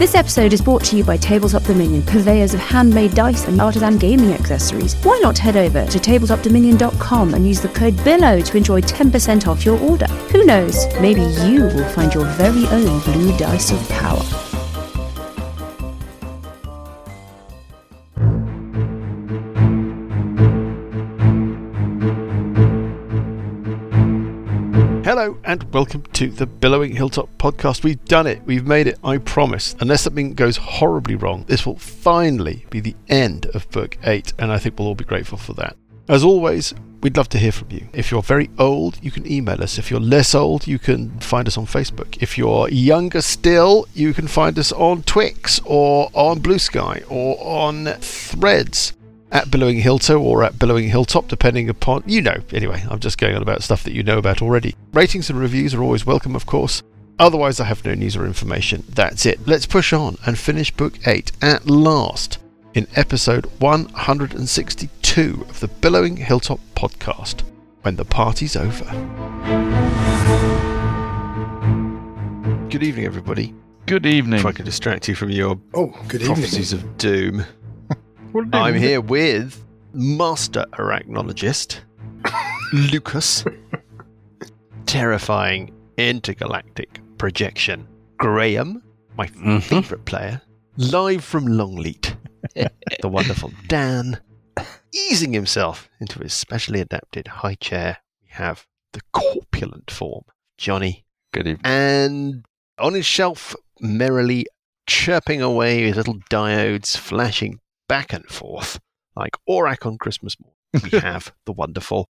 This episode is brought to you by Tabletop Dominion, purveyors of handmade dice and artisan gaming accessories. Why not head over to tabletopdominion.com and use the code BILLOW to enjoy 10% off your order? Who knows, maybe you will find your very own blue dice of power. Hello and welcome to the Billowing Hilltop podcast. We've done it. We've made it. I promise. Unless something goes horribly wrong, this will finally be the end of book 8 and I think we'll all be grateful for that. As always, we'd love to hear from you. If you're very old, you can email us. If you're less old, you can find us on Facebook. If you're younger still, you can find us on Twix or on Blue Sky or on Threads at Billowing Hilltop or at Billowing Hilltop, depending upon, you know. Anyway, I'm just going on about stuff that you know about already. Ratings and reviews are always welcome, of course. Otherwise, I have no news or information. That's it. Let's push on and finish Book 8 at last in episode 162 of the Billowing Hilltop podcast when the party's over. Good evening, everybody. Good evening. If I can distract you from your Oh, good evening. prophecies of doom. I'm here with Master Arachnologist Lucas, terrifying intergalactic projection. Graham, my Mhm. favourite player, live from Longleat, the wonderful Dan, easing himself into his specially adapted high chair. We have the corpulent form, Johnny, Good evening. and on his shelf, merrily chirping away his little diodes, flashing back and forth like Aurak on Christmas morning. We have the wonderful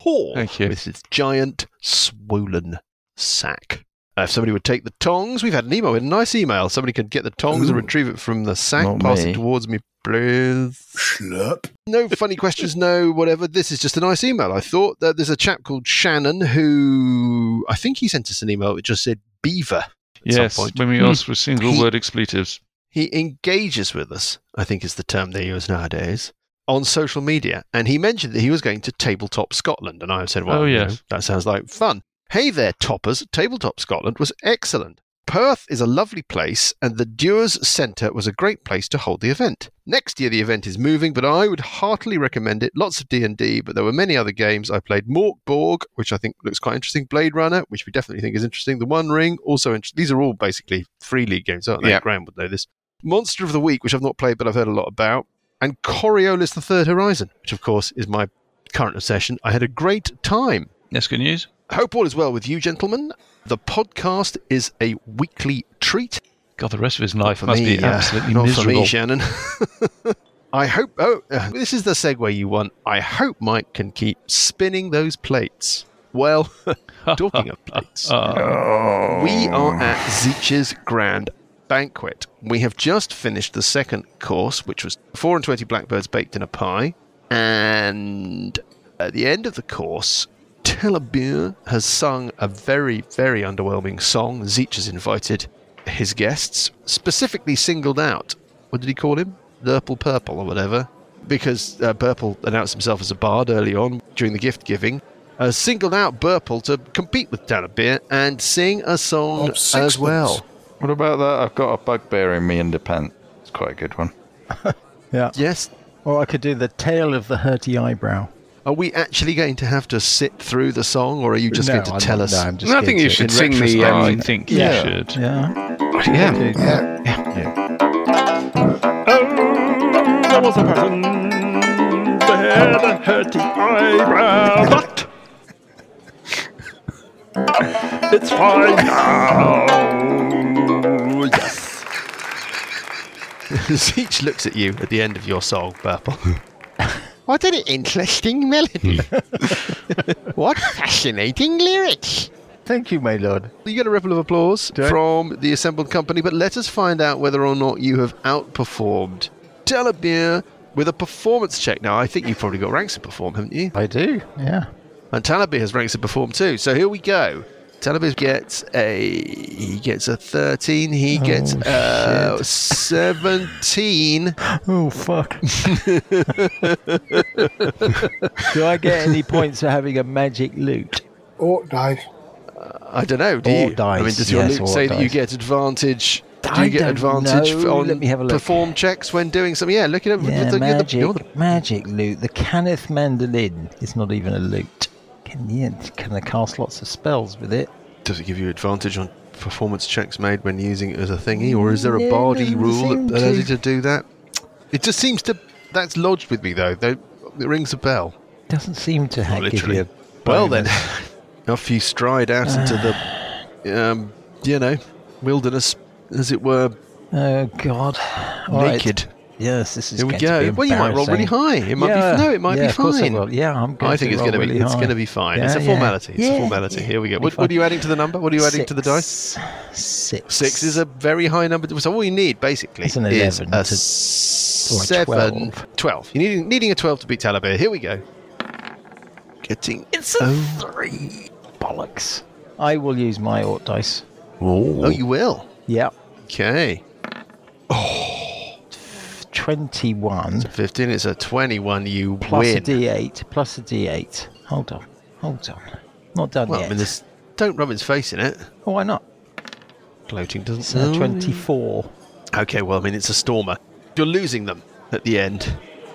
Paul Thank you. with his giant, swollen sack. Uh, if somebody would take the tongs, we've had an email, we had a nice email. Somebody could get the tongs and retrieve it from the sack, Not pass me. it towards me, please. Schlurp. No funny questions, no whatever. This is just a nice email. I thought that there's a chap called Shannon who I think he sent us an email that just said beaver. at some Yes, point. when we Hmm. ask for single He- word expletives. He engages with us, I think is the term they use nowadays, on social media. And he mentioned that he was going to Tabletop Scotland. And I said, well, Oh, you know, that sounds like fun. Hey there, toppers. Tabletop Scotland was excellent. Perth is a lovely place, and the Dewars Centre was a great place to hold the event. Next year, the event is moving, but I would heartily recommend it. Lots of D and D, but there were many other games. I played Mork Borg, which I think looks quite interesting. Blade Runner, which we definitely think is interesting. The One Ring, also interesting. These are all basically free league games, aren't they? Yeah. Graham would know this. Monster of the Week, which I've not played, but I've heard a lot about, and Coriolis: The Third Horizon, which of course is my current obsession. I had a great time. That's good news. Hope all is well with you, gentlemen. The podcast is a weekly treat. God, the rest of his life must me, be uh, absolutely not miserable. for me, Shannon. I hope. Oh, uh, this is the segue you want. I hope Mike can keep spinning those plates. Well, talking of plates, Uh, we are at Zeech's Grand Banquet. We have just finished the second course, which was four and twenty blackbirds baked in a pie, and at the end of the course, Talabir has sung a very, very underwhelming song. Zeech has invited his guests, specifically singled out. What did he call him? Burple Purple or whatever. Because uh, Burple announced himself as a bard early on during the gift giving. Uh, singled out Burple to compete with Talabir and sing a song as well. What about that? I've got a bugbear in me in the pant. It's quite a good one. Yeah. Yes. Or I could do the tail of the hurty eyebrow. Are we actually going to have to sit through the song, or are you just no, going to I'm tell not- us? No, I'm just No, I think you should sing the. retrospect, I Um, think you Yeah. should. Yeah. yeah. Okay. Yeah. Oh, there was a person that had a hurty eyebrow, but it's fine now. Zeech looks at you at the end of your song, Purple. what an interesting melody. Hmm. what fascinating lyrics. Thank you, my lord. You get a ripple of applause Do I? from the assembled company, but let us find out whether or not you have outperformed Talabir with a performance check. Now, I think you've probably got ranks to perform, haven't you? I do. Yeah. And Talabir has ranks to perform too. So here we go. Talabir gets a he gets a thirteen. He gets Oh, uh, shit. seventeen. Oh fuck. do I get any points for having a magic loot? Or dice. I don't know. Do Or you? dice, I mean, does your yes, loot or say that you get advantage Do I you get advantage know. on Let me have a look. perform checks when doing something? Yeah, look at it. Yeah, the, magic, you're the- magic loot. The Canaith mandolin is not even a loot. Can you can I cast lots of spells with it? does it give you advantage on performance checks made when using it as a thingy, or is there a Yeah, bardy rule that allows to. you to do that? It just seems to. That's lodged with me though. though it rings a bell. Doesn't seem to ha- give literally. you. A Well then, off you stride out into the, um, you know, wilderness, as it were, Oh God! All right. Yes, this is. Here we go. Well, you might roll really high. It might yeah. be no. It might yeah, be of course I fine. Yeah, I'm going I think it's going to be. really It's going to be fine. it's a Yeah, yeah. formality. It's a formality. yeah, Here we go. What, what are you adding to the number? What are you adding to the dice? Six. Six is a very high number. So all you need basically It's an is 11 a to- seven, 12. 12. You need needing a 12 to beat Talabir. Here we go. Getting It's a oh. three. Bollocks. I will use my Ort dice. Oh, you will. Yeah. Okay. Oh. 21 15. It's a 21. You plus win. a d8 plus a d8. Hold on. Hold on. Not done well, yet. I mean, there's don't rub its face in it. oh, why not? Gloating doesn't. It's uh, Oh. 24. Okay. Well, I mean, it's a stormer. You're losing them at the end.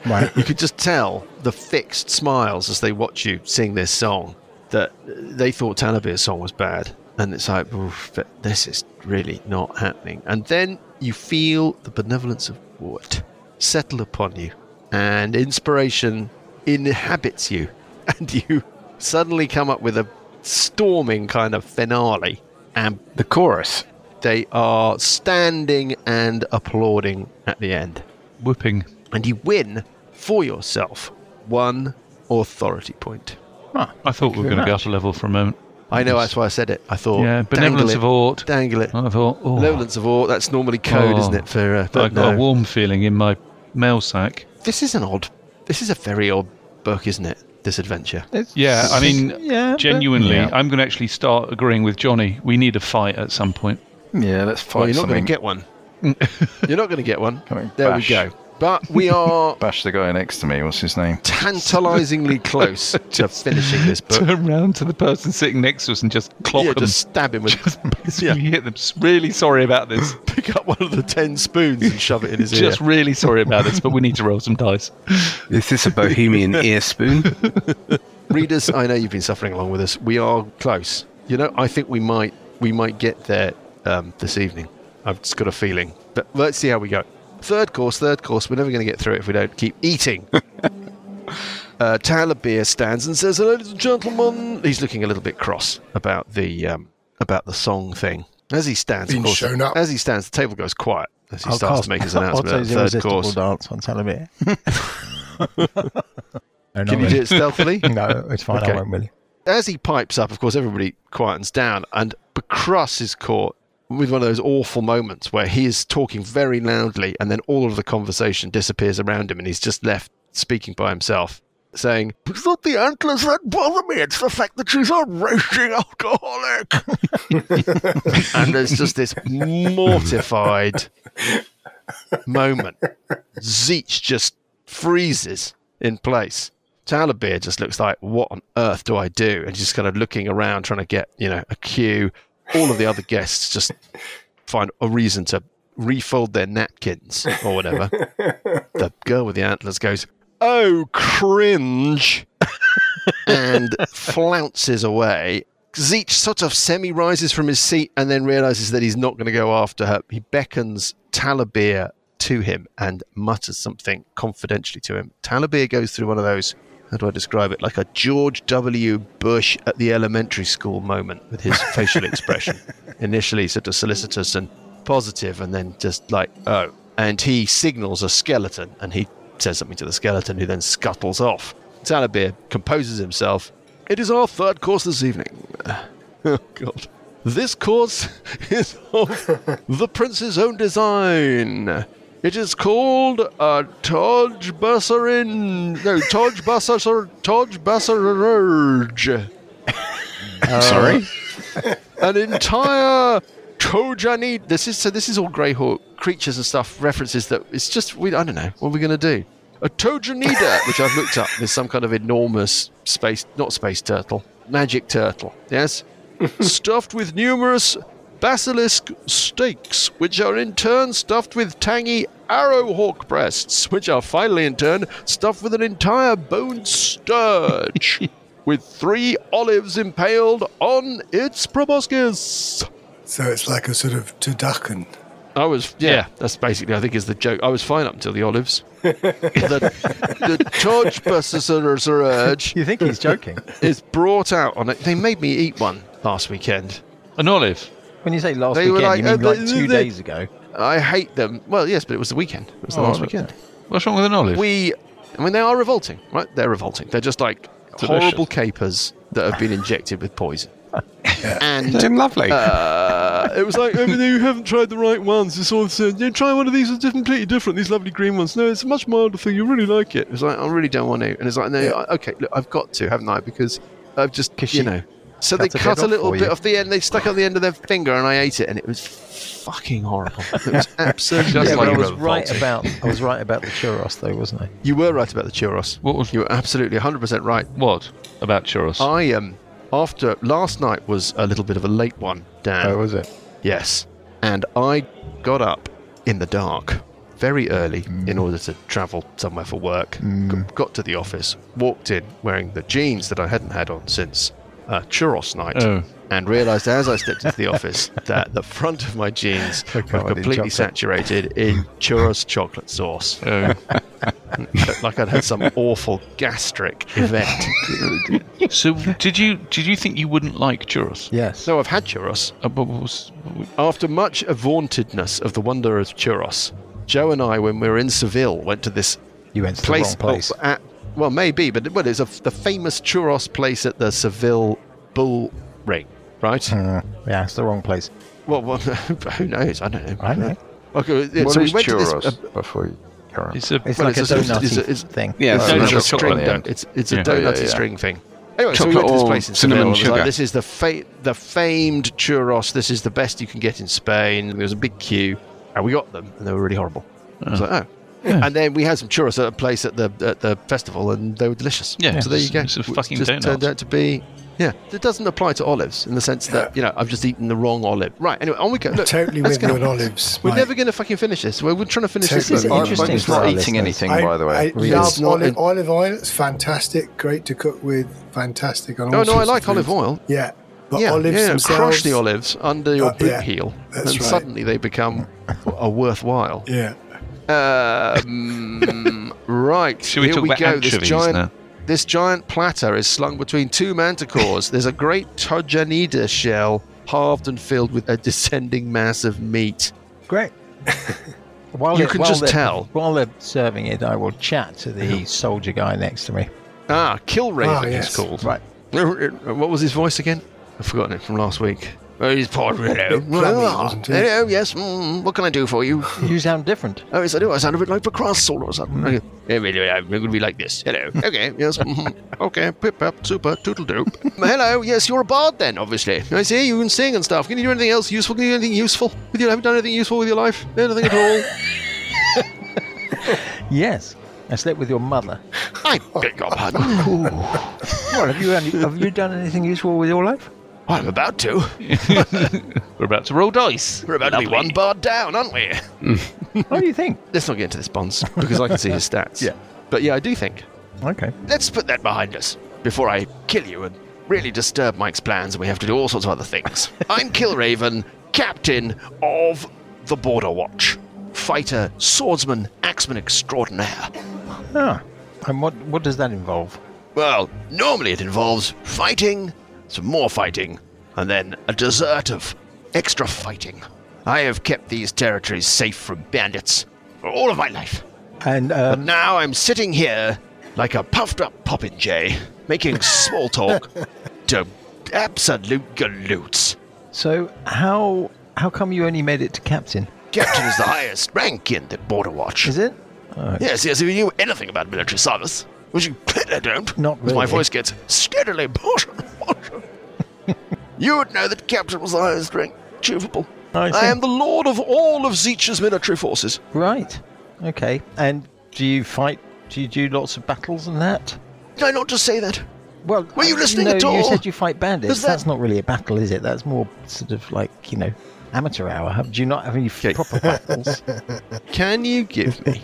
Right. You could just tell the fixed smiles as they watch you sing this song that they thought Talabir's song was bad. And it's like, "Oof, this is really not happening. And then you feel the benevolence of wood settle upon you, and inspiration inhabits you, and you suddenly come up with a storming kind of finale. And The chorus. they are standing and applauding at the end Whooping. and you win for yourself one authority point. I thought we were going to go up a level for a moment. I know that's why I said it. I thought, Yeah, benevolence dangle of it, Ort. dangle it. I thought, oh, Benevolence of Ort, that's normally code, Oh. isn't it? For uh, I but got a warm feeling in my mail sack. this is an odd. This is a very odd book, isn't it? This adventure. Yeah, I mean, yeah, but- genuinely, Yeah. I'm going to actually start agreeing with Johnny. We need a fight at some point. Yeah, let's fight Well, you're not going to get one. you're not going to get one. On, There bash. we go. But we are Bash the guy next to me. What's his name? tantalisingly close to finishing this book. Turn around to the person sitting next to us and just clock yeah, them. just stab him with. Just yeah. hit them. Really sorry about this. pick up one of the ten spoons and shove it in his Just ear. Just really sorry about this, but we need to roll some dice. Is this a bohemian ear spoon? Readers, I know you've been suffering along with us. We are close. You know, I think we might we might get there um, this evening. I've just got a feeling. But let's see how we go. Third course, third course. We're never going to get through it if we don't keep eating. uh, Talabir stands and says, "Ladies and gentlemen," he's looking a little bit cross about the um, about the song thing. As he stands, of course, shown up. as he stands, the table goes quiet as he I'll starts cast to make his announcement. Otto's about third course. dance on Talabir. no, Can you do it stealthily? No, it's fine. Okay. I won't really. as he pipes up, of course, everybody quietens down, and Bacrus is caught with one of those awful moments where he is talking very loudly, and then all of the conversation disappears around him, and he's just left speaking by himself, saying, "It's not the antlers that bother me; it's the fact that she's a raging alcoholic." and there's just this mortified moment. Zeech just freezes in place. Talabir just looks like, what on earth do I do? And he's just kind of looking around, trying to get, you know, a cue. All of the other guests just find a reason to refold their napkins or whatever. the girl with the antlers goes, oh, cringe, and flounces away. Zeech sort of semi rises from his seat and then realizes that he's not going to go after her. He beckons Talabir to him and mutters something confidentially to him. Talabir goes through one of those, how do I describe it, like a George W. Bush at the elementary school moment with his facial expression. Initially, sort of solicitous and positive, and then just like, oh. And he signals a skeleton and he says something to the skeleton who then scuttles off. Talabir composes himself. It is our third course this evening. Oh, God. This course is of the prince's own design. It is called a Taj Bassarin. No, Taj Bassar. Taj Bassarurge. Sorry? Uh, an entire Tojani. This is so. This is all Greyhawk creatures and stuff. References that it's just. We. I don't know. What are we going to do? A Tojanida, which I've looked up. There's some kind of enormous space, not space turtle, magic turtle. Yes, stuffed with numerous basilisk steaks, which are in turn stuffed with tangy arrowhawk breasts, which are finally in turn stuffed with an entire bone sturge, with three olives impaled on its proboscis. So it's like a sort of turducken. I was, yeah, Yeah. that's basically, I think, is the joke. I was fine up until the olives. the the torch urge You think he's joking? is brought out on it. They made me eat one last weekend. An olive. when you say last They were weekend, like, you mean uh, like two they- days ago. I hate them. Well, yes, but it was the weekend. It was the Oh, last weekend. What's wrong with an olive? We, I mean, they are revolting, right? They're revolting. They're just like Delicious. horrible capers that have been injected with poison. And Jim Lovely. uh, it was like, oh, no, you haven't tried the right ones. It's all said, you try one of these. It's completely different. These lovely green ones. No, it's a much milder thing. You really like it. It's like, I really don't want to. And it's like, no, I- okay, look, I've got to, haven't I? Because I've just, 'Cause you she know. So they cut a cut a little bit you. off the end. They stuck on the end of their finger, and I ate it, and it was fucking horrible. It was absolutely Just Yeah, but I was revolting. right about I was right about the churros though, wasn't I? You were right about the churros. What was You were absolutely 100% right. what about churros? I um after last night was a little bit of a late one, Dan. Oh, was it? Yes. And I got up in the dark very early in order to travel somewhere for work. G- got to the office, walked in wearing the jeans that I hadn't had on since uh, churros night. Oh. And realised as I stepped into the office that the front of my jeans were covered in completely saturated in churros chocolate sauce. Oh. like I'd had some awful gastric event. so did you did you think you wouldn't like churros? Yes. so I've had churros. Uh, but what was- After much vauntedness of the wonder of churros, Joe and I, when we were in Seville, went to this you went to place. the wrong place. oh, at, well, maybe, but well, it's a, the famous churros place at the Seville Bull Ring, right? Uh, yeah, it's the wrong place. well, well, who knows? I don't know. I know. Okay, yeah, What so is we went churros? to this. uh, before you carry on. it's a It's Well, like it's a a- donut it's a- it's- thing. Yeah, it's so a there's donut string. on the don't- end. It's it's a Yeah. donutty Yeah, yeah, yeah. string thing. Anyway, so we went to this place in cinnamon Seville. It was like, this is the fa- the famed churros. This is the best you can get in Spain. There was a big queue, and we got them, and they were really horrible. I was like, oh. And then we had some churros at a place at the at the festival, and they were delicious. Yeah, so there you go. it's a It fucking just donut. turned out to be. Yeah, it doesn't apply to olives in the sense that you know I've just eaten the wrong olive. Right. Anyway, on we go. Look, totally let's with get you on. on olives. We're mate. never going to fucking finish this. We're, we're trying to finish This this. is bloody- interesting But it's not eating listeners. anything, by the way. I It's love not olive, olive oil. It's fantastic. Great to cook with. Fantastic. On all Oh no, I like olive oil. Yeah, but yeah, olives yeah, themselves. crush the olives under your Uh, boot yeah, heel, and right. suddenly they become a worthwhile. Yeah. Um, right, Should we here talk we about go. This anchovies giant, now? this giant platter is slung between two manticores. There's a great Tojanida shell, halved and filled with a descending mass of meat. Great. While You they're- can while just they're- tell. While they're serving it, I will chat to the soldier guy next to me. Ah, Killraven Ah, yes. it's called. Right. What was his voice again? I've forgotten it from last week. Oh, he's poor. Hello. bit plummy, wasn't he? Hello, yes. Mm, what can I do for you? You sound different. Oh, yes, I do. I sound a bit like the cross all of a sudden. Okay. Yeah, really, I'm going to be like this. Hello. Okay, yes. mhm. Okay, pip, pip, super, toodle doop. Hello, yes, you're a bard then, obviously. I see you can sing and stuff. Can you do anything else useful? Can you do anything useful? With you, have you done anything useful with your life? Anything at all? Yes. I slept with your mother. I beg your pardon. Well, have you have you done anything useful with your life? I'm about to. We're about to roll dice. We're about to be Lovely. one bard down, aren't we? What do you think? Let's not get into this, Bonds, because I can see his stats. Yeah. But yeah, I do think. Okay. Let's put that behind us before I kill you and really disturb Mike's plans and we have to do all sorts of other things. I'm Killraven, captain of the Border Watch. Fighter, swordsman, axeman extraordinaire. Ah. And what what does that involve? Well, normally it involves fighting, some more fighting, and then a dessert of extra fighting. I have kept these territories safe from bandits for all of my life. And But um, now I'm sitting here like a puffed up popinjay, making small talk to absolute galoots. so how how come you only made it to captain? Captain is the highest rank in the Border Watch. Is it? Yes, yes, if you knew anything about military service, which you clearly don't. Not because My voice gets steadily hoarser and hoarser. you would know that Captain was the highest rank achievable. I. I am the lord of all of Zeech's military forces. Right. Okay. And do you fight? Do you do lots of battles and that? Did I not just say that? Well, Were you uh, listening no, at all? You said you fight bandits. That- That's not really a battle, is it? That's more sort of like you know amateur hour. Do you not have any Okay. proper battles? Can you give me?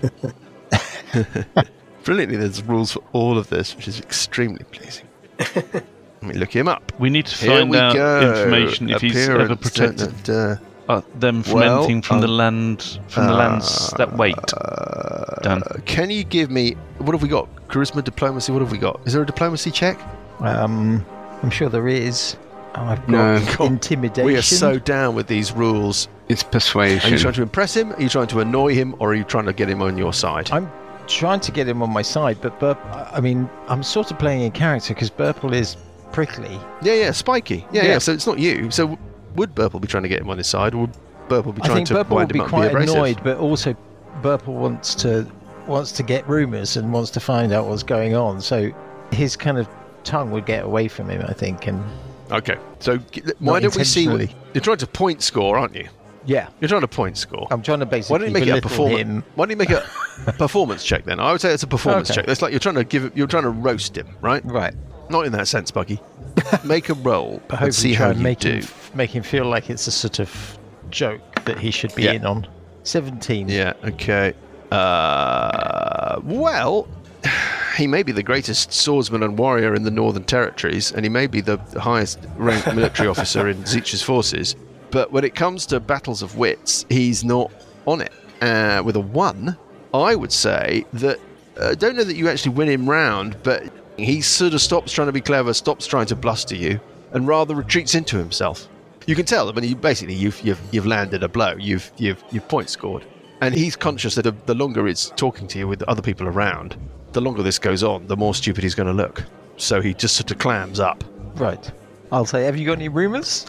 Brilliantly, there's rules for all of this, which is extremely pleasing. Let me look him up. We need to Here find we out go. information if he's ever Appearance, protected uh, them from Well, anything from the um, land from the lands that wait. Uh, Done. Can you give me what have we got? Charisma, diplomacy. What have we got? Is there a diplomacy check? um, I'm sure there is. Oh, I've got No. God, intimidation. We are so down with these rules. It's persuasion. Are you trying to impress him? Are you trying to annoy him, or are you trying to get him on your side? I'm trying to get him on my side, but Burp, I mean, I'm sort of playing in character because Burple is prickly. Yeah, yeah, spiky. Yeah, yeah, Yeah. So it's not you. So would Burple be trying to get him on his side, or would Burple be I trying think to Burple wind him be quite abrasive? annoyed, but also Burple wants to wants to get rumours and wants to find out what's going on. So his kind of tongue would get away from him, I think. And Okay, so why don't we see? What, you're trying to point score, aren't you? Yeah, You're trying to point score. I'm trying to basically Why don't you make it a performance? Why don't you make it a performance check then? I would say it's a performance Okay. check. It's like you're trying to give it. You're trying to roast him, right? Right, Not in that sense, Buggy. Make a roll and see try how and you make do. him f- make him feel like it's a sort of joke that he should be Yeah. in on. Seventeen. Yeah. Okay. Uh, well, he may be the greatest swordsman and warrior in the Northern Territories, and he may be the highest ranked military officer in Zeech's forces. But when it comes to battles of wits, he's not on it. Uh, with a one, I would say that. I don't know that you actually win him round, but he sort of stops trying to be clever, stops trying to bluster you, and rather retreats into himself. You can tell. I mean, you basically you've you've, you've landed a blow. You've you've you've point scored, and he's conscious that the, the longer it's talking to you with other people around, the longer this goes on, the more stupid he's going to look. So he just sort of clams up. Right. I'll say, have you got any rumours?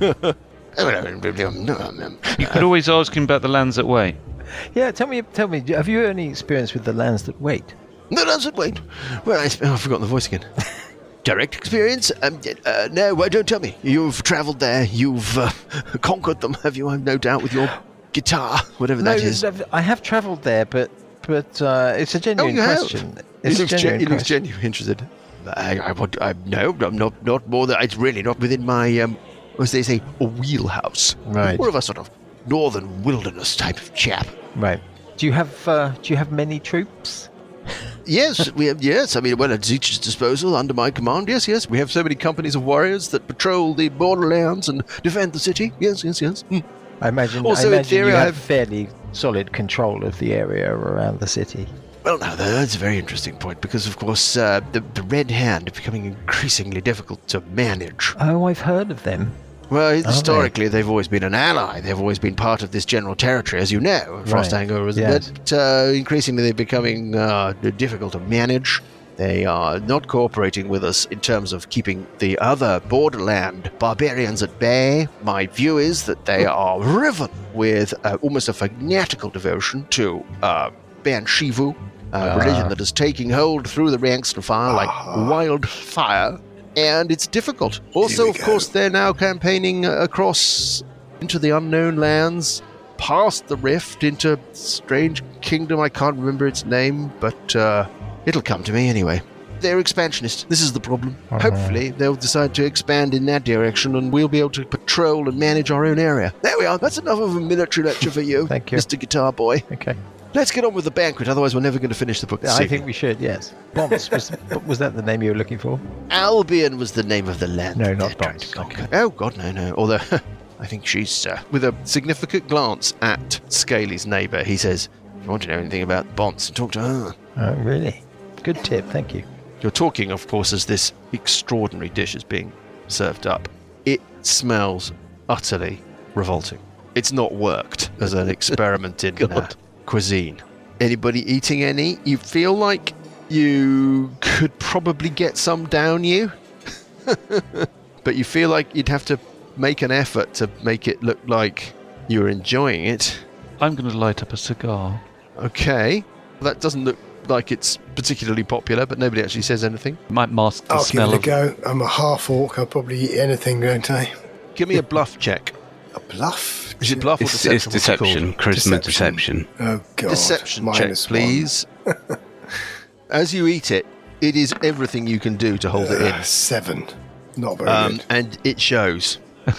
You could always ask him about the lands that wait. yeah, tell me, tell me, have you any experience with the lands that wait? No, that's it. Wait. Well, I, oh, I've forgotten the voice again. Direct experience? Um, uh, no, well, don't tell me. You've travelled there. You've uh, conquered them, have you? I've no doubt with your guitar, whatever No, that is. I've- travelled there, but but uh, it's a Oh, genuine you question. He It's a looks, gen- genuine he looks question. genuinely interested. I, I, would, I, no, I'm not, not more than it's really not within my, um, as they say, a wheelhouse. Right. More of a sort of northern wilderness type of chap. Right. Do you have uh, do you have many troops? Yes, we have. Yes, I mean, well, at Zeech's disposal, under my command. Yes, yes, we have so many companies of warriors that patrol the borderlands and defend the city. Yes, yes, yes. Hmm. I imagine. Also, I in theory, you I have have- fairly solid control of the area around the city. Well, now that's a very interesting point because, of course, uh, the, the Red Hand are becoming increasingly difficult to manage. Oh, I've heard of them. Well, they? historically, they've always been an ally. They've always been part of this general territory, as you know. Frostanger was yes. but uh, increasingly they're becoming uh, difficult to manage. They are not cooperating with us in terms of keeping the other borderland barbarians at bay. My view is that they are riven with uh, almost a fanatical devotion to uh, A religion that is taking hold through the ranks and fire like wildfire. And it's difficult. Also, of go. course, they're now campaigning uh, across into the unknown lands, past the rift into strange kingdom. I can't remember its name, but uh, it'll come to me anyway. They're expansionist. This is the problem. Hopefully, they'll decide to expand in that direction, and we'll be able to patrol and manage our own area. There we are. That's enough of a military lecture for you, Thank you. Mr. Guitar Boy. Okay. Let's get on with the banquet. Otherwise, we're never going to finish the book. this I evening. think we should. Yes. Bombs was, was that the name you were looking for? Albion was the name of the land. No, not they're trying Bond. to conquer. Oh God, no, no. Although I think she's uh, with a significant glance at Scaly's neighbour. He says, "If you want to know anything about Bonds, talk to her." Oh, really? Good tip. Thank you. You're talking, of course, as this extraordinary dish is being served up. It smells utterly revolting. It's not worked as an experiment in uh, cuisine. Anybody eating any? You feel like you could probably get some down you, but you feel like you'd have to make an effort to make it look like you're enjoying it. I'm going to light up a cigar. Okay, that doesn't look like it's particularly popular, but nobody actually says anything. Might mask the I'll give smell it a of. go. I'm a half orc. I'll probably eat anything, don't I? Give me a bluff check. A bluff? Is it bluff or It's, deception? it's What's it called? deception, charisma deception. Oh, God. Deception check, Minus one. please. As you eat it, it is everything you can do to hold it Uh, in, seven. Not very um, good. and it shows.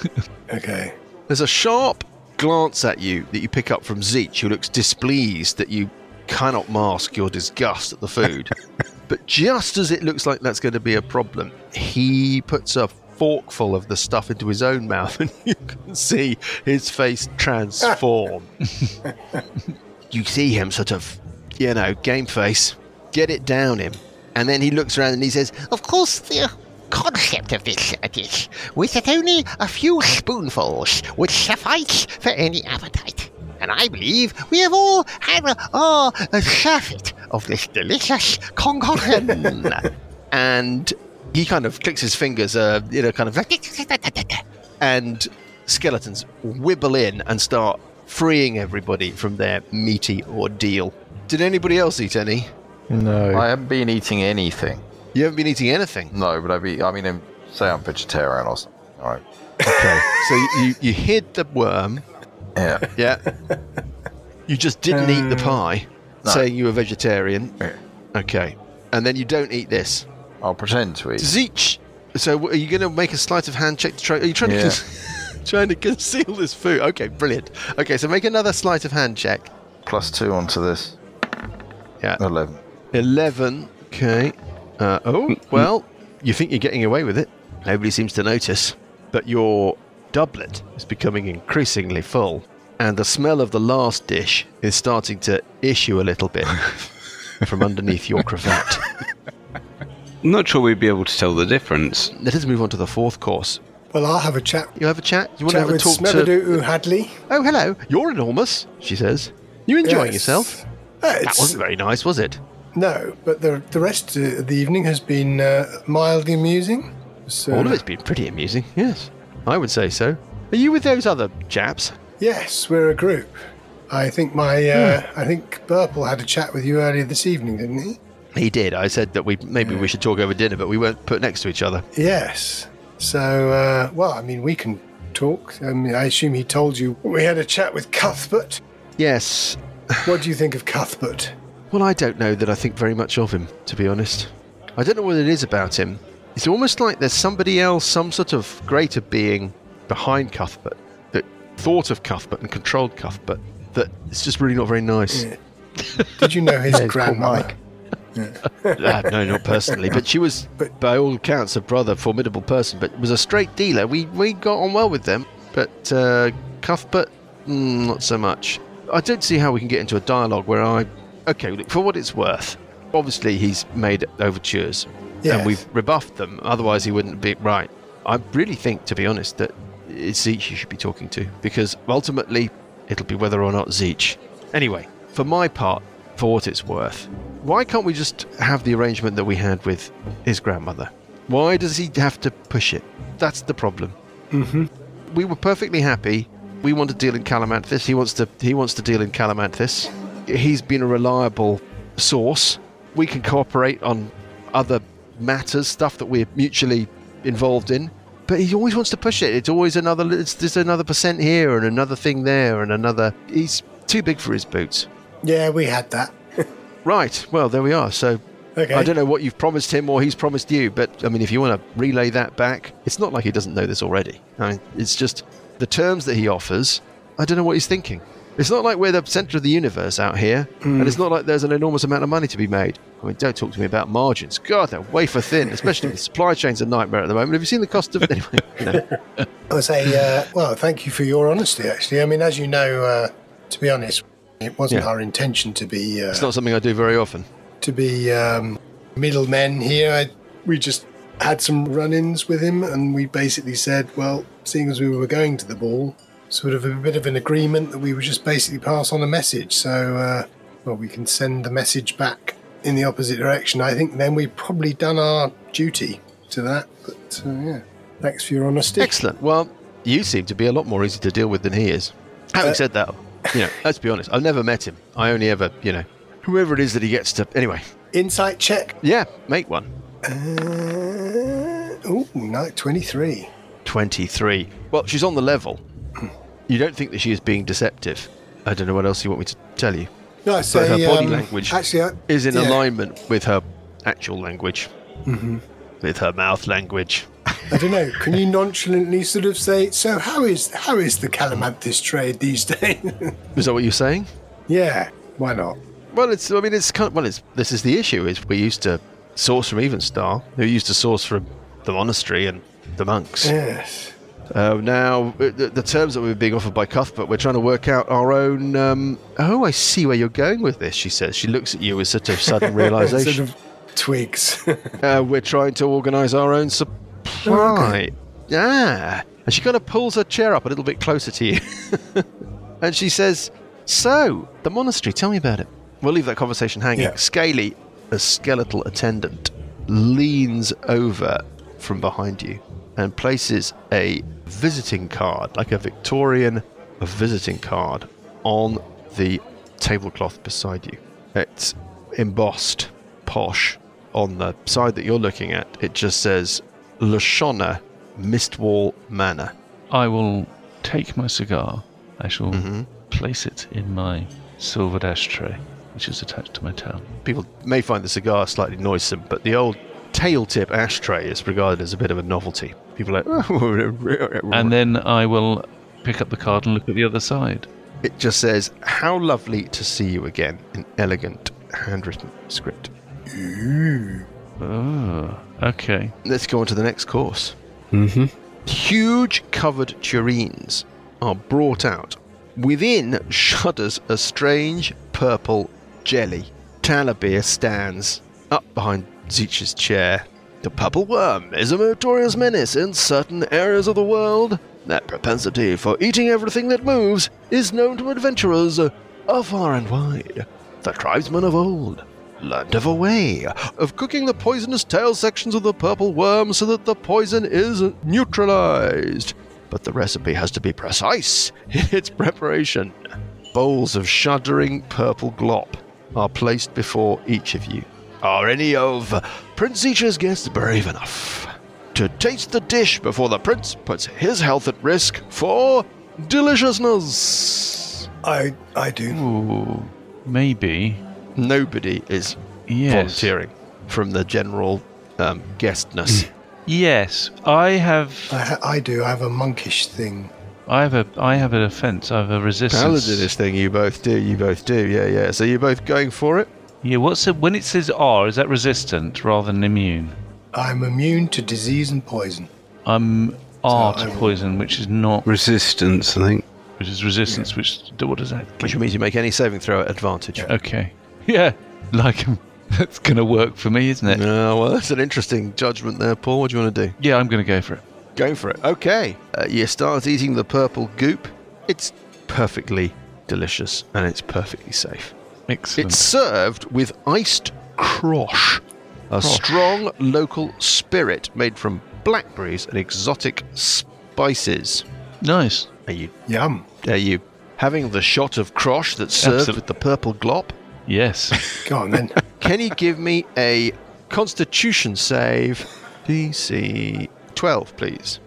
Okay. There's a sharp glance at you that you pick up from Zeech, who looks displeased that you cannot mask your disgust at the food. but just as it looks like that's going to be a problem, he puts a forkful of the stuff into his own mouth, and you can see his face transform. you see him sort of, you know, game face, get it down him. And then he looks around and he says, Of course, the concept of this uh, dish was that only a few spoonfuls would suffice for any appetite. And I believe we have all had a, oh, surfeit of this delicious concoction. and he kind of clicks his fingers, uh, you know, kind of like, and skeletons wibble in and start freeing everybody from their meaty ordeal. Did anybody else eat any? No. I haven't been eating anything. You haven't been eating anything. No, but I be. I mean, um, say I'm vegetarian or something. All right. Okay. so you, you hid the worm. Yeah. Yeah. You just didn't eat the pie, No. saying you were vegetarian. Yeah. Okay. And then you don't eat this. I'll pretend to eat. Zeech. So are you going to make a sleight of hand check to try? Are you trying Yeah. to trying to conceal this food? Okay, brilliant. Okay, so make another sleight of hand check. Plus two onto this. Yeah. Eleven. Eleven. Okay. Uh, oh well, you think you're getting away with it. Nobody seems to notice, but your doublet is becoming increasingly full, and the smell of the last dish is starting to issue a little bit from underneath your cravat. Not sure we'd be able to tell the difference. Let us move on to the fourth course. Well, I'll have a chat. You have a chat. You want to have a with talk to? Hadley. Oh, hello. You're enormous, she says. You enjoying Yes. yourself? Uh, That wasn't very nice, was it? No, but the the rest of the evening has been uh, mildly amusing. So, All of it's been pretty amusing. Yes, I would say so. Are you with those other chaps? Yes, we're a group. I think my uh, I think Burple had a chat with you earlier this evening, didn't he? He did. I said that we maybe we should talk over dinner, but we weren't put next to each other. Yes. So, uh, well, I mean, we can talk. I mean, I assume he told you we had a chat with Cuthbert. Yes. What do you think of Cuthbert? Well, I don't know that I think very much of him, to be honest. I don't know what it is about him. It's almost like there's somebody else, some sort of greater being behind Cuthbert that thought of Cuthbert and controlled Cuthbert. That it's just really not very nice. Yeah. Did you know his Yeah, it's called grandmother? Uh, no, not personally, but she was, But- by all accounts, a brother, formidable person, but was a straight dealer. We we got on well with them, but uh, Cuthbert, mm, not so much. I don't see how we can get into a dialogue where I, okay, look, for what it's worth, obviously he's made overtures, Yes. and we've rebuffed them. Otherwise, he wouldn't be right. I really think, to be honest, that it's Zeech you should be talking to because ultimately it'll be whether or not Zeech. Anyway, for my part, for what it's worth, why can't we just have the arrangement that we had with his grandmother? Why does he have to push it? That's the problem. Mm-hmm. We were perfectly happy. We want to deal in Calamanthus. He wants to. He wants to deal in Calamanthus. He's been a reliable source. We can cooperate on other matters, stuff that we're mutually involved in. But he always wants to push it. It's always another. It's just another percent here and another thing there and another. He's too big for his boots. Yeah, we had that. Right. Well, there we are. So Okay. I don't know what you've promised him or he's promised you, but I mean, if you want to relay that back, it's not like he doesn't know this already. I mean, it's just the terms that he offers. I don't know what he's thinking. It's not like we're the center of the universe out here, and it's not like there's an enormous amount of money to be made. I mean, don't talk to me about margins. God, they're wafer thin, especially with supply chains a nightmare at the moment. Have you seen the cost of it? anyway? Know, I would say, uh, well, thank you for your honesty, actually. I mean, as you know, uh, to be honest, it wasn't Yeah. our intention to be uh, it's not something I do very often. to be um, middlemen here. I, we just had some run-ins with him, and we basically said, well, seeing as we were going to the ball, sort of a bit of an agreement that we would just basically pass on a message. So, uh, well, we can send the message back in the opposite direction. I think then we've probably done our duty to that. But uh, yeah, thanks for your honesty. Excellent. Well, you seem to be a lot more easy to deal with than he is. Having Uh, said that, you know, let's be honest. I've never met him. I only ever, you know, whoever it is that he gets to. Anyway, Insight check. yeah, make one. Uh, oh, no, 23. 23. Well, she's on the level. You don't think that she is being deceptive. I don't know what else you want me to tell you. No, I But her body um, language actually, I, is in yeah. alignment with her actual language, mm-hmm. with her mouth language. I don't know. Can you nonchalantly sort of say, "So how is how is the Calamanthus trade these days?" Is that what you're saying? yeah, why not? Well, it's. I mean, it's kind. Of, well, it's. This is the issue. Is we used to source from Evenstar. We used to source from the monastery and the monks. Yes. Uh, now, the, the terms that we were being offered by Cuthbert, we're trying to work out our own. Um, oh, I see where you're going with this. She says. She looks at you with sort of sudden realization. sort of twigs. uh, we're trying to organise our own supply. Yeah. And she kind of pulls her chair up a little bit closer to you. and she says, So, the monastery, tell me about it. We'll leave that conversation hanging. Yeah. Scaly, a skeletal attendant, leans over from behind you and places a visiting card, like a Victorian visiting card, on the tablecloth beside you. It's embossed, posh. On the side that you're looking at, it just says Lashonna Mistwall Manor. I will take my cigar. I shall Mm-hmm. place it in my silvered ashtray, which is attached to my tail. People may find the cigar slightly noisome, but the old tail tip ashtray is regarded as a bit of a novelty. People are like, And then I will pick up the card and look at the other side. it just says, How lovely to see you again, in elegant handwritten script. Oh, okay. Let's go on to the next course. Mm-hmm. Huge covered tureens are brought out. Within shudders a strange purple jelly. Talabir stands up behind Zeech's chair. The purple worm is a notorious menace in certain areas of the world. That propensity for eating everything that moves is known to adventurers afar and wide. The tribesmen of old learned of a way of cooking the poisonous tail sections of the purple worm so that the poison is neutralized. But the recipe has to be precise in its preparation. Bowls of shuddering purple glop are placed before each of you. Are any of Prince Zeech's guests brave enough to taste the dish before the prince puts his health at risk for deliciousness? I I do. Ooh, maybe. Nobody is Yes. volunteering from the general um, guestness. Yes, I have. I, ha- I do. I have a monkish thing. I have a. I have a defense. I have a resistance. Paladinist thing, you both do. You both do. Yeah, yeah. So you're both going for it. Yeah. What's it when it says R? Is that resistant rather than immune? I'm immune to disease and poison. I'm R So to I will- poison, which is not. Resistance, I think. Which is resistance. Which what does that? Which means you make any saving throw at advantage. Okay. Yeah. Like that's gonna work for me, isn't it? No, well, that's an interesting judgment there, Paul. What do you want to do? Yeah, I'm gonna go for it. Go for it. Okay. Uh, you start eating the purple goop. It's perfectly delicious and it's perfectly safe. Excellent. It's served with iced croche, a strong local spirit made from blackberries and exotic spices. nice. Are you Yum. are you having the shot of croche that's served Absolute- with the purple glop? Yes. Go on then. Can you give me a Constitution save, DC 12, please?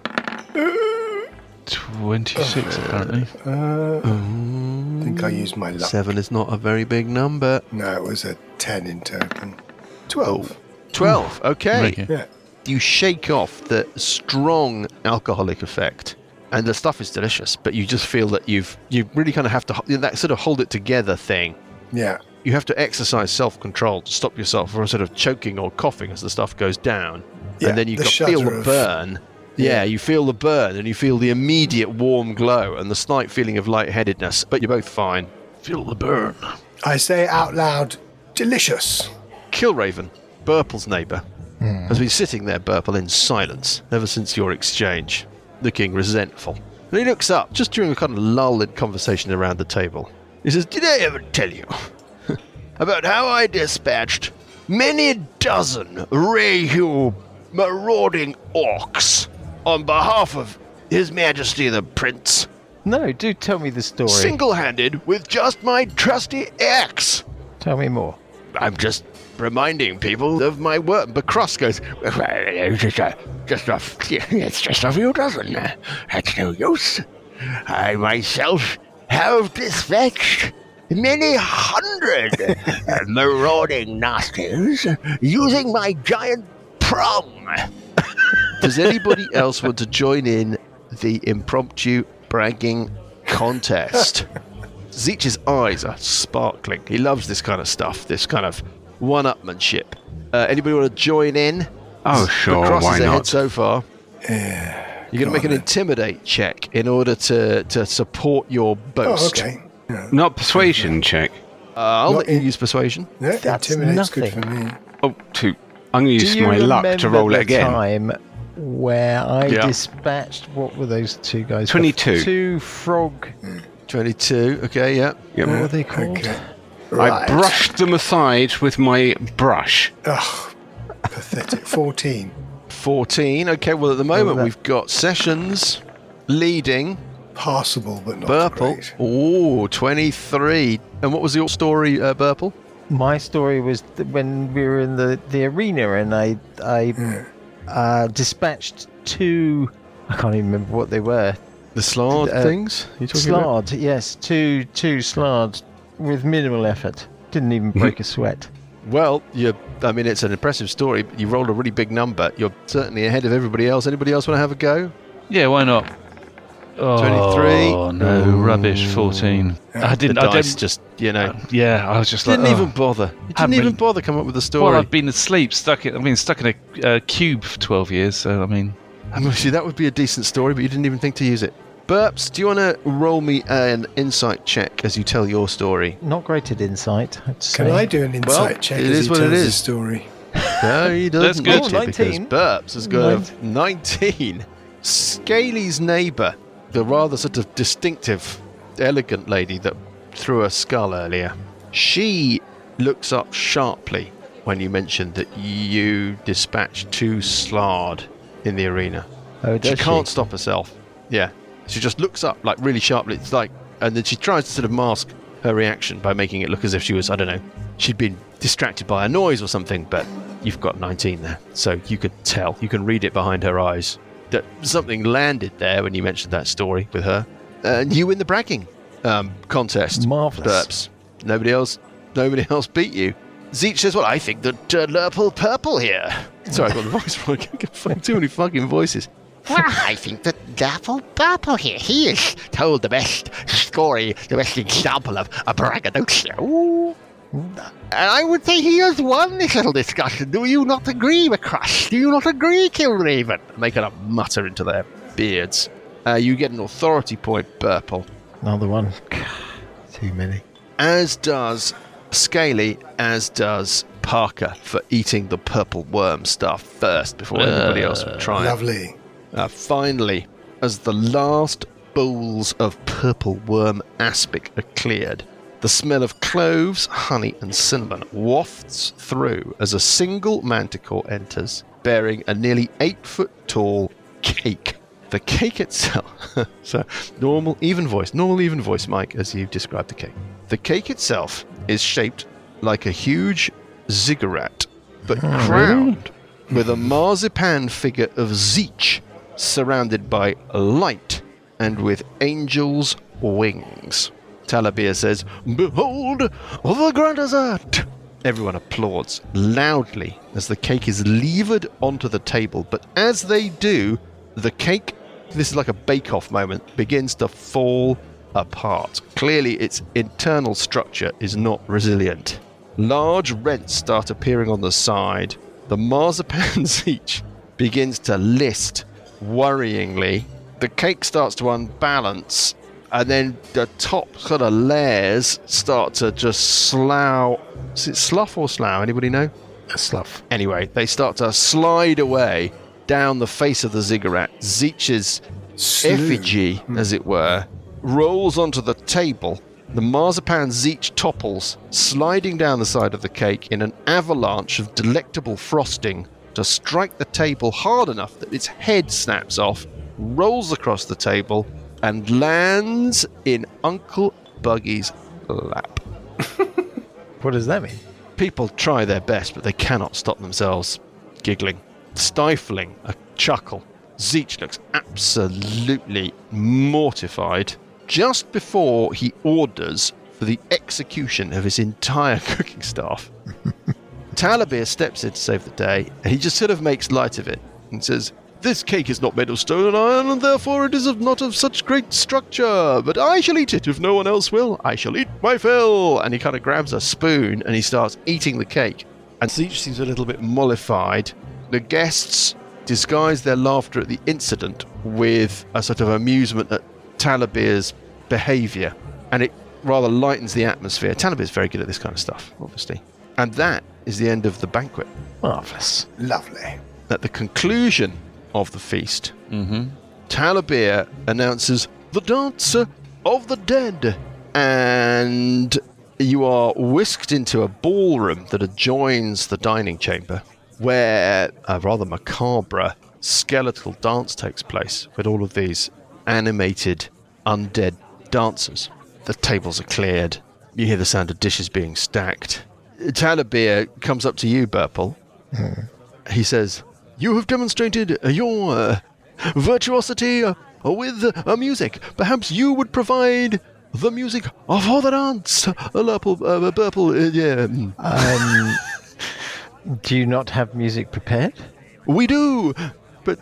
Twenty-six apparently. Uh, I think I used my luck. Seven is not a very big number. No, it was a 10 in token. 12. 12, okay. Okay. Yeah. You shake off the strong alcoholic effect. And the stuff is delicious, but you just feel that you've you really kind of have to that sort of hold it together thing. Yeah. You have to exercise self-control to stop yourself from sort of choking or coughing as the stuff goes down, Yeah, and then you the got feel shudder the of- burn. Yeah, Yeah. you feel the burn, and you feel the immediate warm glow and the slight feeling of lightheadedness. But you're both fine. Feel the burn. I say out loud, delicious. Killraven, Burple's neighbour, hmm. has been sitting there, Burple, in silence ever since your exchange, looking resentful. And he looks up, just during a kind of lull in conversation around the table. He says, Did I ever tell you about how I dispatched many dozen Rehu marauding orcs on behalf of His Majesty the Prince, No, do tell me the story. single handed with just my trusty axe? Tell me more. I'm just reminding people of my work. But Cross goes, just a, just a, it's just a few dozen. That's no use. I myself have dispatched many hundred marauding nasties using my giant prong. Does anybody else want to join in the impromptu bragging contest? Zeech's eyes are sparkling. He loves this kind of stuff, this kind of one-upmanship. Uh, anybody want to join in? Oh, sure, Crosses why ahead not? so far. Yeah. You're going to make an intimidate check in order to, to support your Oh, boast. okay. Yeah. Not persuasion check. Uh, I'll Not let you in- use persuasion. Yeah, That's intimidate's good nothing. for me. Oh, two. I'm going to use my luck to roll the it again. time where I Yeah. dispatched what were those two guys? 22. Two frog. 22. Okay, yeah. Yep. What were they called? Okay. I Right. brushed them aside with my brush. Ugh, pathetic. 14. 14. Okay, well, at the moment, that- we've got Sessions leading. Passable, but not Burple. great. Oh, 23. And what was your story, uh, Burple? My story was th- when we were in the, the arena and I I Yeah. uh, dispatched two. I can't even remember what they were. The Slard Uh, things? You talking about? Slard, yes, two two slard with minimal effort. Didn't even break a sweat. Well, you I mean, it's an impressive story. You rolled a really big number. You're certainly ahead of everybody else. Anybody else want to have a go? Yeah, why not? Oh 23. no, rubbish. Fourteen. I didn't. the I dice didn't. just, you know, yeah, I was just like. didn't oh. even bother. You didn't Hadn't even been- bother come up with a Well, story. I've been asleep, stuck. In, I've been stuck in a uh, cube for twelve years. So I mean, I mean, see, that would be a decent story, but you didn't even think to use it. Burps, do you want to roll me an insight check as you tell your story? Not great at insight. I'd say. Can I do an insight Well, check it as is he what it tells his is. story? No, he doesn't good. need Oh, because 19. Burps has got a 19. Scaly's neighbour, the rather sort of distinctive, elegant lady that threw a skull earlier, she looks up sharply when you mentioned that you dispatched two Slard in the arena. Oh, she can't stop herself. Yeah. She just looks up like really sharply. It's like, and then she tries to sort of mask her reaction by making it look as if she was, I don't know, she'd been distracted by a noise or something. But you've got 19 there, so you could tell, you can read it behind her eyes that something landed there when you mentioned that story with her. And you win the bragging um, contest. Marvellous. Burps. Nobody else, nobody else beat you. Zeech says, "Well, I think that uh, Lurple Purple here." Sorry, I got the voice wrong. I get fucking too many fucking voices. Well, I think that Dapple Purple here, he has told the best story, the best example of a braggadocio. And I would say he has won this little discussion. Do you not agree, McCrush? Do you not agree, Kilraven? Making a mutter into their beards. Uh, you get an authority point, Purple. Another one. Too many. As does Scaly, as does Parker for eating the purple worm stuff first before anybody else would try. Lovely. Uh, finally, as the last bowls of purple worm aspic are cleared, the smell of cloves, honey, and cinnamon wafts through as a single manticore enters, bearing a nearly eight foot tall cake. The cake itself, so normal, even voice, normal, even voice, Mike, as you've described the cake. The cake itself is shaped like a huge ziggurat, but hmm. crowned with a marzipan figure of Zeech surrounded by light and with angels' wings. Talabir says, Behold the grand dessert! Everyone applauds loudly as the cake is levered onto the table, but as they do, the cake, this is like a bake off moment, begins to fall apart. Clearly, its internal structure is not resilient. Large rents start appearing on the side. The marzipan each begins to list worryingly. The cake starts to unbalance, and then the top sort of layers start to just slough. Is it slough or slough? Anybody know? A slough. Anyway, they start to slide away down the face of the ziggurat. Zeech's effigy, hmm. as it were, rolls onto the table. The marzipan Zeech topples, sliding down the side of the cake in an avalanche of delectable frosting to strike the table hard enough that its head snaps off, rolls across the table, and lands in Uncle Buggy's lap. What does that mean? People try their best, but they cannot stop themselves giggling, stifling a chuckle. Zeech looks absolutely mortified just before he orders for the execution of his entire cooking staff. Talabir steps in to save the day, and he just sort of makes light of it and says, This cake is not made of stone and iron, and therefore it is of not of such great structure. But I shall eat it if no one else will. I shall eat my fill. And he kind of grabs a spoon and he starts eating the cake. And Zeech seems a little bit mollified. The guests disguise their laughter at the incident with a sort of amusement at Talabir's behaviour. And it rather lightens the atmosphere. Talabir's very good at this kind of stuff, obviously. And that is the end of the banquet. Marvellous. Lovely. At the conclusion of the feast, Mm-hmm. Talabir announces the dancer of the dead, and you are whisked into a ballroom that adjoins the dining chamber, where a rather macabre skeletal dance takes place with all of these animated undead dancers. The tables are cleared. You hear the sound of dishes being stacked. Talabir comes up to you, Burple. He says, You have demonstrated your uh, virtuosity uh, with uh, music. Perhaps you would provide the music for the dance. Uh, Lurple, uh, Burple, uh, yeah. Um, do you not have music prepared? We do, but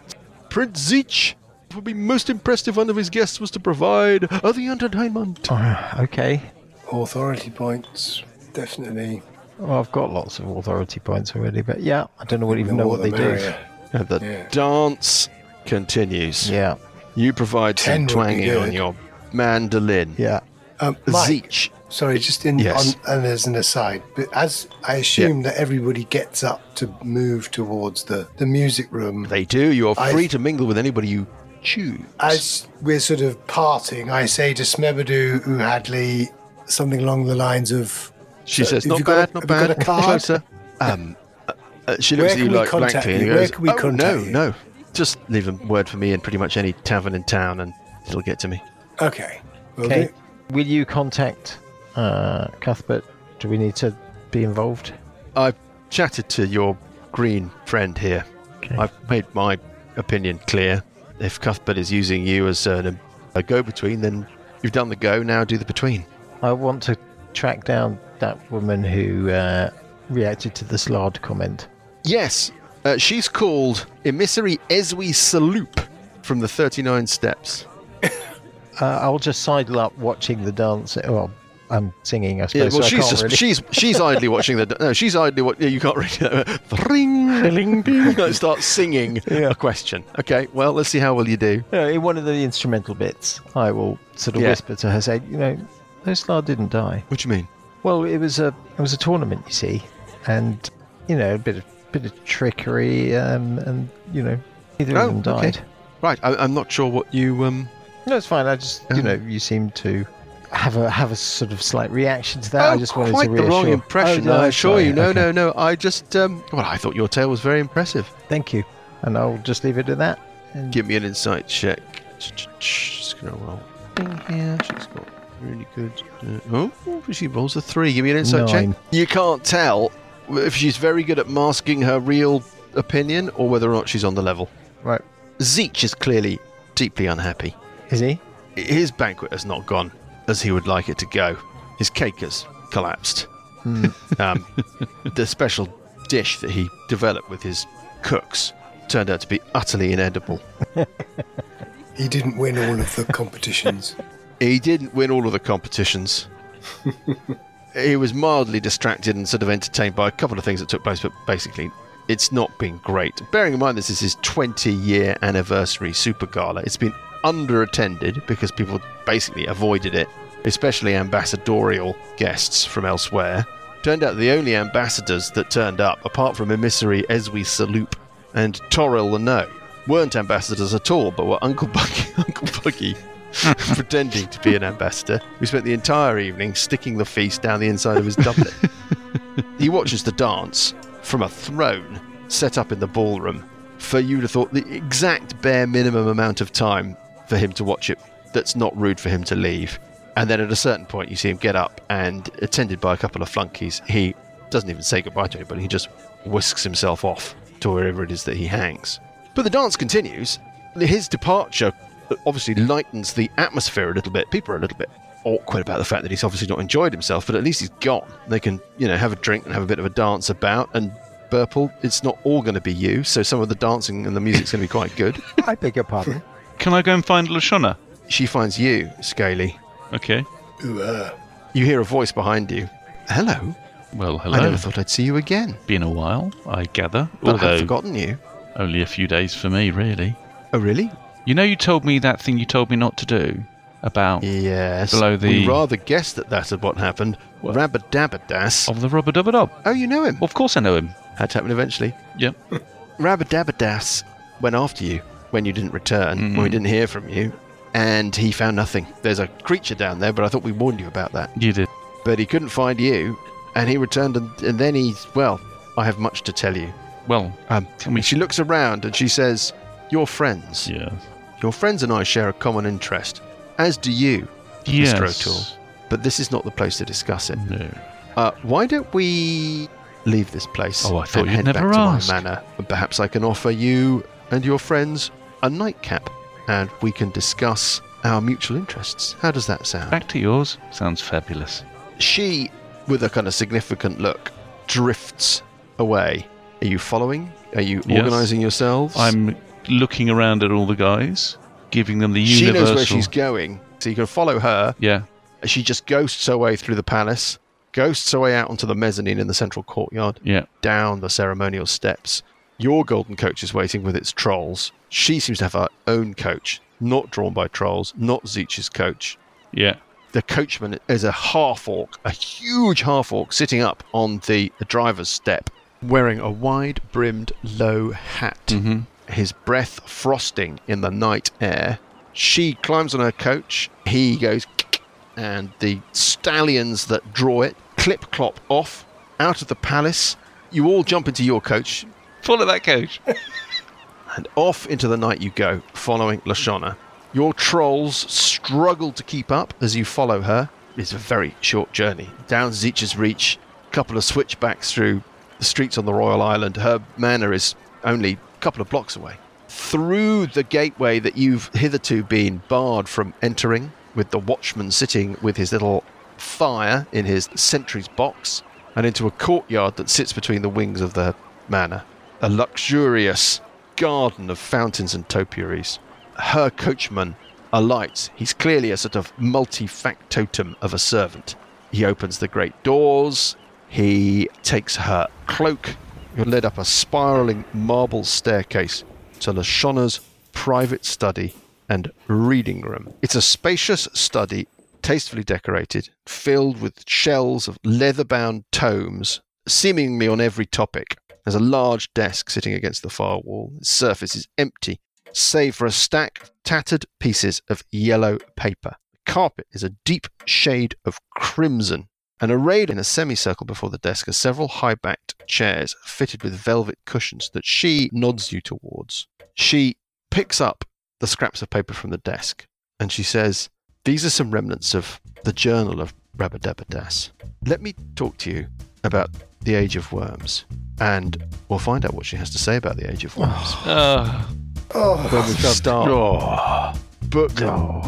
Prince Zeech would be most impressed if one of his guests was to provide uh, the entertainment. Oh, okay. Authority points, definitely. Well, I've got lots of authority points already, but yeah, I don't know what, even know more what they the do. merrier. And the Yeah. dance continues. Yeah, You provide Ten some twanging on your mandolin. yeah. Um, Mike, Zeech. sorry, just in Yes. on, and as an aside, but as I assume that everybody gets up to move towards the, the music room, They do. You are I- free to mingle with anybody you choose. as we're sort of parting, I say to Smebadu Hadley something along the lines of, She So, says, "Not you got bad, a- not have you bad. got a card?" Closer." Um, uh, she looks at you like contact blankly, and you? he Where goes, can we "Oh, contact no, you?" no. Just leave a word for me in pretty much any tavern in town, and it'll get to me." okay, will Okay. do. Will you contact uh, Cuthbert? Do we need to be involved? I've chatted to your green friend here. Okay. I've made my opinion clear. If Cuthbert is using you as an, a go-between, then you've done the go. Now do the between. I want to track down that woman who uh, reacted to the Slard comment. Yes, uh, she's called Emissary Eswi Saloop from the 39 Steps. Uh, I'll just sidle up watching the dance. Well, I'm singing, I suppose. Yeah, well, so she's just really... she's she's idly watching the no, she's idly what yeah, you can't really ring ring ding no, start singing Yeah. a question. Okay, well let's see how well you do. Uh, in one of the instrumental bits, I will sort of Yeah. whisper to her, say, you know, no Slard didn't die. What do you mean? Well, it was a it was a tournament, you see, and you know, a bit of bit of trickery, um, and you know, neither Oh, of them okay. died. Right, I, I'm not sure what you um. No, it's fine. I just, you Um, know, you seem to have a have a sort of slight reaction to that. I oh, just wanted quite to the wrong impression. Oh, no, I assure sorry, you. No, okay. no, no. I just um. Well, I thought your tale was very impressive. Thank you, and I'll just leave it at that. And Give me an insight check. Just gonna roll. Here. She's got really good. Uh, oh, she rolls a three. Give me an insight Nine. check. You can't tell if she's very good at masking her real opinion or whether or not she's on the level. Right. Zeech is clearly deeply unhappy. Is he? His banquet has not gone as he would like it to go. His cake has collapsed. um, the special dish that he developed with his cooks turned out to be utterly inedible. He didn't win all of the competitions. He didn't win all of the competitions. he was mildly distracted and sort of entertained by a couple of things that took place, but basically, it's not been great. Bearing in mind this is his 20 year anniversary super gala, it's been under attended because people basically avoided it, especially ambassadorial guests from elsewhere. Turned out the only ambassadors that turned up, apart from emissary Eswi Saloop and Toril the No, weren't ambassadors at all, but were Uncle Bucky, Uncle Buggy pretending to be an ambassador, who spent the entire evening sticking the feast down the inside of his doublet. he watches the dance from a throne set up in the ballroom. For you'd have thought the exact bare minimum amount of time for him to watch it that's not rude for him to leave. And then at a certain point, you see him get up and, attended by a couple of flunkies, he doesn't even say goodbye to anybody, he just whisks himself off to wherever it is that he hangs. But the dance continues. His departure obviously lightens the atmosphere a little bit. People are a little bit awkward about the fact that he's obviously not enjoyed himself, but at least he's gone. They can, you know, have a drink and have a bit of a dance about, and Burple, it's not all going to be you, so some of the dancing and the music's going to be quite good. I beg your pardon. Can I go and find Lashona? She finds you, Scaly. Okay. Ooh, uh, You hear a voice behind you. Hello. Well, hello. I never thought I'd see you again, Been a while, I gather. but I have forgotten you. only a few days for me, really. Oh, really? You know, you told me that thing you told me not to do about Yes. Below the- We rather guessed that that had what happened. What? Rabadabadass. of the rubber dubber dub. Oh, you know him. Of course, I know him. Had to happen eventually. Yep. Rabadabadass went after you when you didn't return, when we didn't hear from you, and he found nothing. There's a creature down there, but I thought we warned you about that. You did. But he couldn't find you, and he returned, and, and then he, well, I have much to tell you. Well, Um, Tell me. She looks around and she says, Your friends. yes. Your friends and I share a common interest, as do you, Yes. Mr. O'Toole. But this is not the place to discuss it. No. Uh, why don't we leave this place Oh, I thought and you'd head never back ask. to my manor? And perhaps I can offer you and your friends a nightcap, and we can discuss our mutual interests. How does that sound? Back to yours. Sounds fabulous. She, with a kind of significant look, drifts away. Are you following? Are you Yes. organising yourselves? I'm looking around at all the guys, giving them the universal. She knows where she's going, so you can follow her. Yeah. She just ghosts her way through the palace, ghosts her way out onto the mezzanine in the central courtyard, Yeah. down the ceremonial steps. Your golden coach is waiting with its trolls. She seems to have her own coach, not drawn by trolls, not Zeech's coach. Yeah. The coachman is a half orc, a huge half orc sitting up on the, driver's step, wearing a wide brimmed low hat hmm his breath frosting in the night air. She climbs on her coach. He goes, and the stallions that draw it clip clop off out of the palace. You all jump into your coach, Follow that coach. and off into the night you go, following Lashana. Your trolls struggle to keep up as you follow her. It's a very short journey. Down Zeech's Reach, a couple of switchbacks through the streets on the Royal Island. Her manor is only couple of blocks away. Through the gateway that you've hitherto been barred from entering, with the watchman sitting with his little fire in his sentry's box, and into a courtyard that sits between the wings of the manor. A luxurious garden of fountains and topiaries. Her coachman alights. He's clearly a sort of multi-factotum of a servant. He opens the great doors. He takes her cloak. You're led up a spiraling marble staircase to Lashona's private study and reading room. It's a spacious study, tastefully decorated, filled with shelves of leather-bound tomes, seemingly on every topic. There's a large desk sitting against the far wall. Its surface is empty, save for a stack of tattered pieces of yellow paper. The carpet is a deep shade of crimson. And arrayed in a semicircle before the desk are several high backed chairs fitted with velvet cushions that she nods you towards. She picks up the scraps of paper from the desk and she says, These are some remnants of the journal of Rabadabadas. Let me talk to you about the Age of Worms, and we'll find out what she has to say about the Age of Worms. Uh, oh, when we start book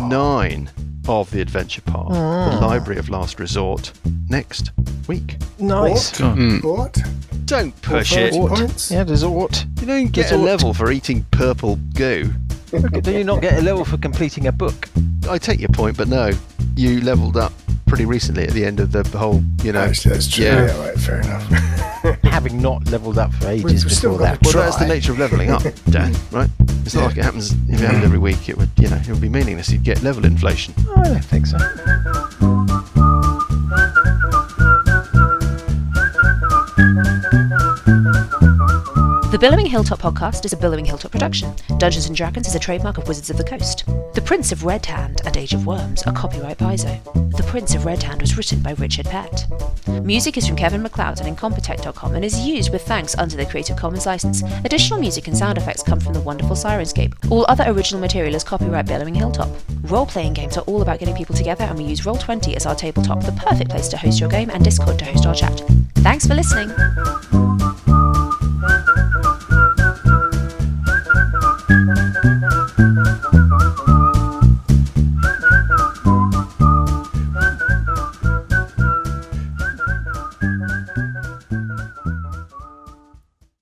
nine of the Adventure Path, the Library of Last Resort, next week. Nice. What? mm. What? Don't push Thirty it. points? Yeah, there's ought. You don't get a Resort. level for eating purple goo. Do you not get a level for completing a book? I take your point, but no, you leveled up pretty recently at the end of the whole, you know. Actually, that's true. Yeah. Yeah, right, fair enough. Having not leveled up for ages We've before still that. got Well, that's the nature of leveling up, Dan, right? It's not Yeah. like it happens if it happened every week. It would, you know, it would be meaningless. You'd get level inflation. I don't think so. The Billowing Hilltop podcast is a Billowing Hilltop production. Dungeons and Dragons is a trademark of Wizards of the Coast. The Prince of Red Hand and Age of Worms are copyright Paizo. The Prince of Red Hand was written by Richard Pett. Music is from Kevin MacLeod and Incompetech.com and is used with thanks under the Creative Commons license. Additional music and sound effects come from the wonderful Syrinscape. All other original material is copyright Billowing Hilltop. Role playing games are all about getting people together, and we use Roll20 as our tabletop, the perfect place to host your game, and Discord to host our chat. Thanks for listening. Thank